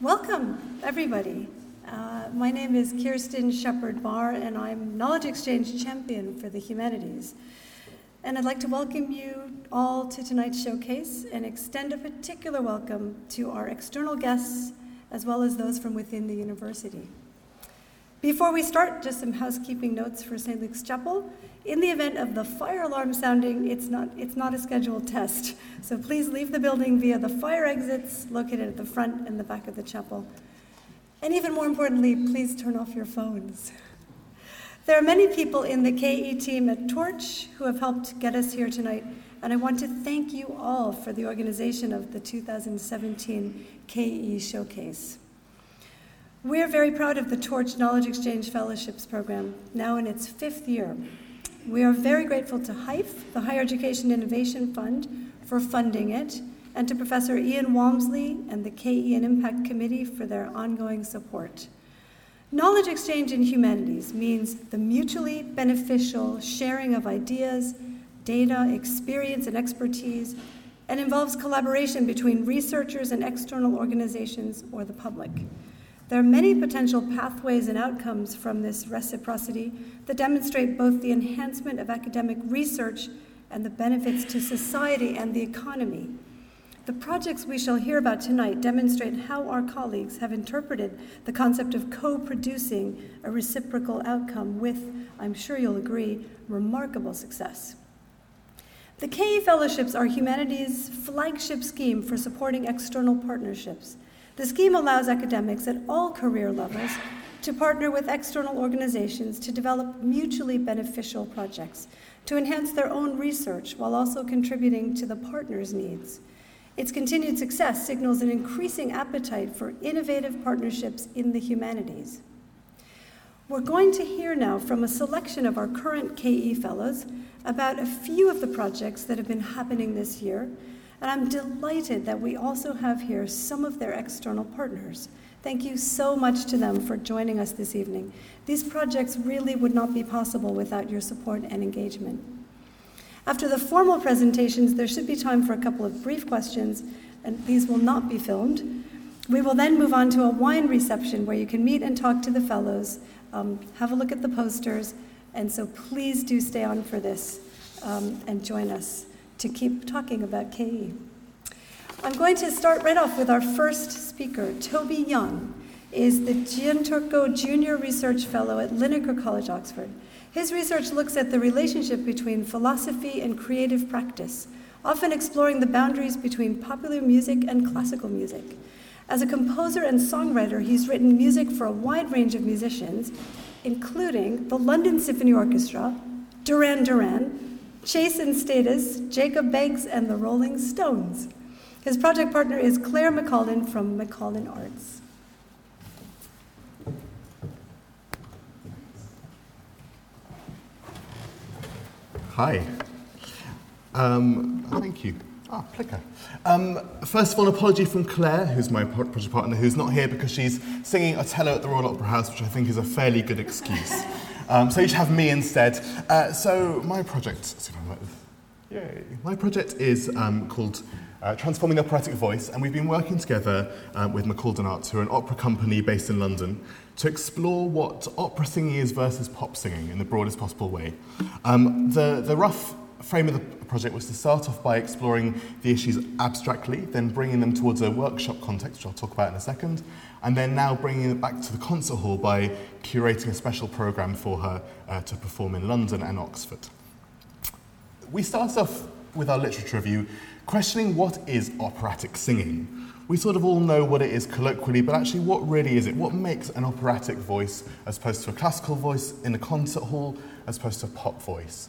Welcome, everybody. Uh, my name is Kirsten Shepherd Barr, and I'm Knowledge Exchange Champion for the Humanities. And I'd like to welcome you all to tonight's showcase and extend a particular welcome to our external guests as well as those from within the university. Before we start, just some housekeeping notes for St. Luke's Chapel. In the event of the fire alarm sounding, it's not, it's not a scheduled test. So please leave the building via the fire exits located at the front and the back of the chapel. And even more importantly, please turn off your phones. There are many people in the KE team at Torch who have helped get us here tonight, and I want to thank you all for the organization of the 2017 KE Showcase. We're very proud of the Torch Knowledge Exchange Fellowships Program, now in its fifth year. We are very grateful to HEIF, the Higher Education Innovation Fund, for funding it, and to Professor Ian Walmsley and the KE and Impact Committee for their ongoing support. Knowledge exchange in humanities means the mutually beneficial sharing of ideas, data, experience, and expertise, and involves collaboration between researchers and external organizations or the public. There are many potential pathways and outcomes from this reciprocity that demonstrate both the enhancement of academic research and the benefits to society and the economy. The projects we shall hear about tonight demonstrate how our colleagues have interpreted the concept of co producing a reciprocal outcome with, I'm sure you'll agree, remarkable success. The KE Fellowships are humanities' flagship scheme for supporting external partnerships. The scheme allows academics at all career levels to partner with external organizations to develop mutually beneficial projects, to enhance their own research while also contributing to the partner's needs. Its continued success signals an increasing appetite for innovative partnerships in the humanities. We're going to hear now from a selection of our current KE Fellows about a few of the projects that have been happening this year and I'm delighted that we also have here some of their external partners. Thank you so much to them for joining us this evening. These projects really would not be possible without your support and engagement. After the formal presentations, there should be time for a couple of brief questions, and these will not be filmed. We will then move on to a wine reception where you can meet and talk to the fellows, um, have a look at the posters, and so please do stay on for this um, and join us to keep talking about KE. I'm going to start right off with our first speaker. Toby Young is the Gianturco Junior Research Fellow at Linacre College, Oxford. His research looks at the relationship between philosophy and creative practice, often exploring the boundaries between popular music and classical music. As a composer and songwriter, he's written music for a wide range of musicians, including the London Symphony Orchestra, Duran Duran, Chase and Status, Jacob Banks, and the Rolling Stones. His project partner is Claire McCollin from McCollin Arts. Hi. Um, thank you. Ah, Plicker. Um, first of all, an apology from Claire, who's my project partner, who's not here because she's singing Otello at the Royal Opera House, which I think is a fairly good excuse. Um, so you should have me instead. Uh, so my project, yay. My project is um, called uh, Transforming the Operatic Voice, and we've been working together um, with Macalden Arts, who are an opera company based in London, to explore what opera singing is versus pop singing in the broadest possible way. Um, the, the rough frame of the project was to start off by exploring the issues abstractly, then bringing them towards a workshop context, which I'll talk about in a second, and then now bringing it back to the concert hall by curating a special programme for her uh, to perform in London and Oxford. We start off with our literature review questioning what is operatic singing. We sort of all know what it is colloquially, but actually, what really is it? What makes an operatic voice as opposed to a classical voice in a concert hall as opposed to a pop voice?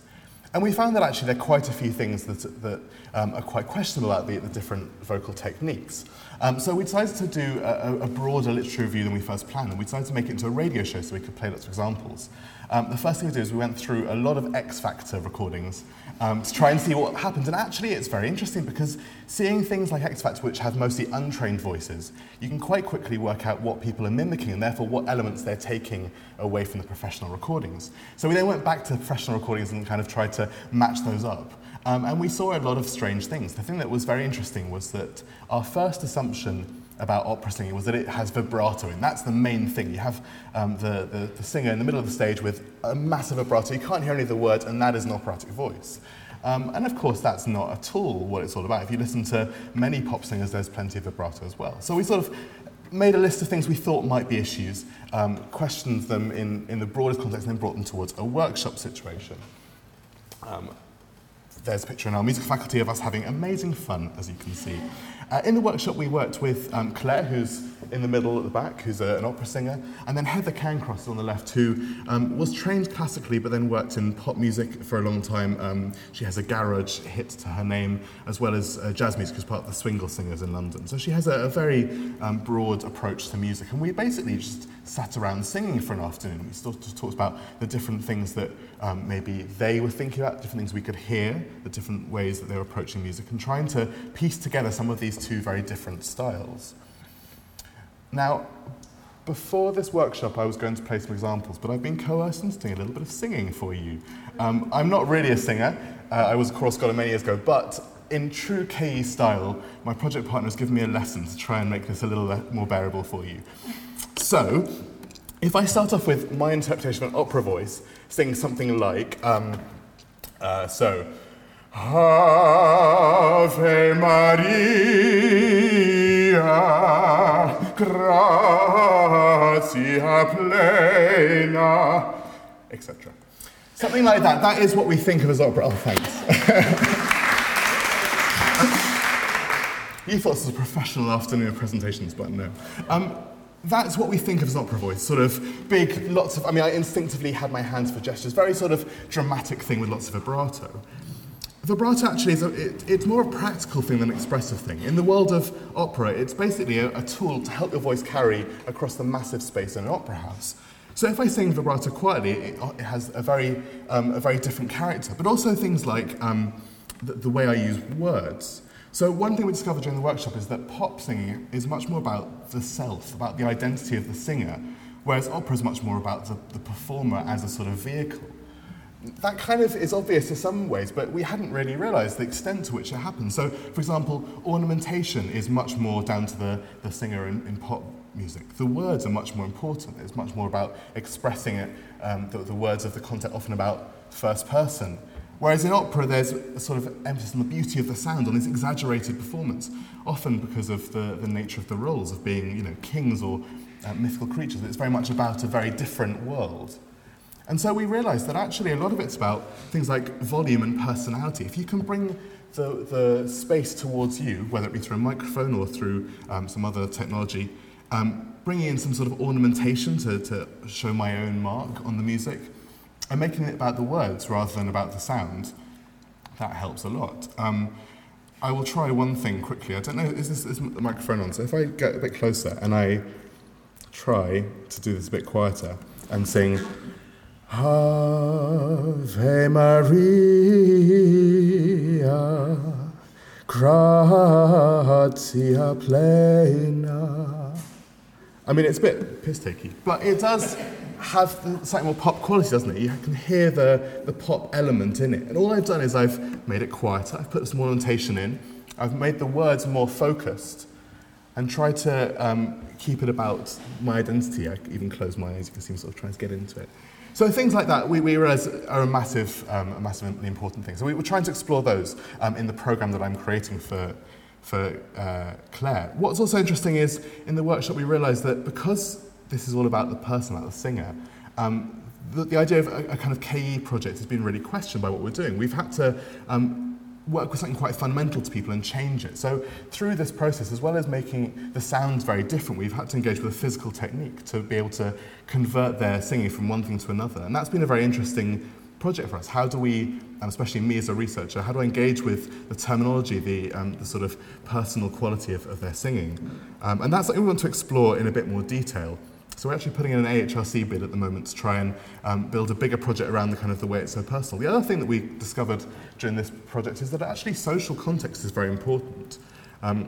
And we found that actually there are quite a few things that, that um, are quite questionable about the, the different vocal techniques. Um, so we decided to do a, a broader literature review than we first planned, and we decided to make it into a radio show so we could play lots of examples. Um, the first thing we did is we went through a lot of X Factor recordings um, to try and see what happens. And actually, it's very interesting because seeing things like X Factor, which have mostly untrained voices, you can quite quickly work out what people are mimicking and therefore what elements they're taking away from the professional recordings. So we then went back to professional recordings and kind of tried to match those up. Um, and we saw a lot of strange things. The thing that was very interesting was that our first assumption about opera singing was that it has vibrato in. That's the main thing. You have um, the, the, the singer in the middle of the stage with a massive vibrato. You can't hear any of the words, and that is an operatic voice. Um, and of course, that's not at all what it's all about. If you listen to many pop singers, there's plenty of vibrato as well. So we sort of made a list of things we thought might be issues, um, questioned them in, in the broadest context, and then brought them towards a workshop situation. Um, there's a picture in our music faculty of us having amazing fun, as you can see. Uh, in the workshop, we worked with um, Claire, who's in the middle at the back, who's a, an opera singer, and then Heather Cairncross on the left, who um, was trained classically but then worked in pop music for a long time. Um, she has a garage hit to her name, as well as uh, jazz music as part of the Swingle Singers in London. So she has a, a very um, broad approach to music, and we basically just sat around singing for an afternoon. We sort of talked about the different things that um, maybe they were thinking about, different things we could hear, the different ways that they were approaching music, and trying to piece together some of these two very different styles. Now, before this workshop, I was going to play some examples, but I've been coerced into doing a little bit of singing for you. Um, I'm not really a singer. Uh, I was a chorus scholar many years ago, but in true KE style, my project partner has given me a lesson to try and make this a little more bearable for you. So, if I start off with my interpretation of an opera voice, singing something like, um, uh, so, Ave Maria, gratia plena, etc. Something like that. That is what we think of as opera. Oh, thanks. you thought this was a professional afternoon of presentations, but no. Um, that's what we think of as opera voice. Sort of big, lots of. I mean, I instinctively had my hands for gestures. Very sort of dramatic thing with lots of vibrato. Vibrato actually is a, it, it's more a practical thing than an expressive thing. In the world of opera, it's basically a, a tool to help your voice carry across the massive space in an opera house. So if I sing vibrato quietly, it, it has a very, um, a very different character, but also things like um, the, the way I use words. So one thing we discovered during the workshop is that pop singing is much more about the self, about the identity of the singer, whereas opera is much more about the, the performer as a sort of vehicle. That kind of is obvious in some ways, but we hadn't really realized the extent to which it happens. So, for example, ornamentation is much more down to the, the singer in, in pop music. The words are much more important. It's much more about expressing it, um, the, the words of the content often about first person. Whereas in opera, there's a sort of emphasis on the beauty of the sound, on this exaggerated performance, often because of the, the nature of the roles of being, you know, kings or uh, mythical creatures. It's very much about a very different world. And so we realized that actually a lot of it's about things like volume and personality. If you can bring the, the space towards you, whether it be through a microphone or through um, some other technology, um, bringing in some sort of ornamentation to, to show my own mark on the music, and making it about the words rather than about the sound, that helps a lot. Um, I will try one thing quickly. I don't know, is this is the microphone on? So if I get a bit closer and I try to do this a bit quieter and sing Ave Maria, gratia plena. I mean, it's a bit piss takey, but it does have slightly more pop quality, doesn't it? You can hear the, the pop element in it. And all I've done is I've made it quieter, I've put some ornamentation in, I've made the words more focused, and tried to um, keep it about my identity. I even close my eyes, you can see me sort of trying to get into it. So things like that we, we realize are a massive, um, a massively important thing. So we were trying to explore those um, in the program that I'm creating for, for uh, Claire. What's also interesting is in the workshop we realized that because this is all about the person, about the singer, um, the, the idea of a, a kind of KE project has been really questioned by what we're doing. We've had to um, work with something quite fundamental to people and change it. So through this process, as well as making the sounds very different, we've had to engage with a physical technique to be able to convert their singing from one thing to another. And that's been a very interesting project for us. How do we, especially me as a researcher, how do I engage with the terminology, the, um, the sort of personal quality of, of their singing? Um, and that's something we want to explore in a bit more detail. So we're actually putting in an AHRC bid at the moment to try and um, build a bigger project around the kind of the way it's so personal. The other thing that we discovered during this project is that actually social context is very important. Um,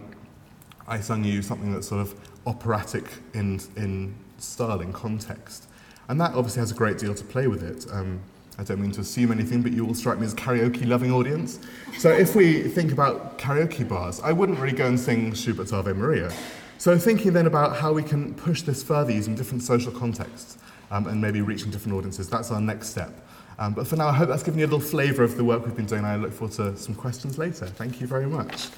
I sung you something that's sort of operatic in, in style, in context. And that obviously has a great deal to play with it. Um, I don't mean to assume anything, but you all strike me as a karaoke loving audience. So if we think about karaoke bars, I wouldn't really go and sing Schubert's Ave Maria. So thinking then about how we can push this further using different social contexts um, and maybe reaching different audiences, that's our next step. Um, but for now, I hope that's given you a little flavour of the work we've been doing. I look forward to some questions later. Thank you very much.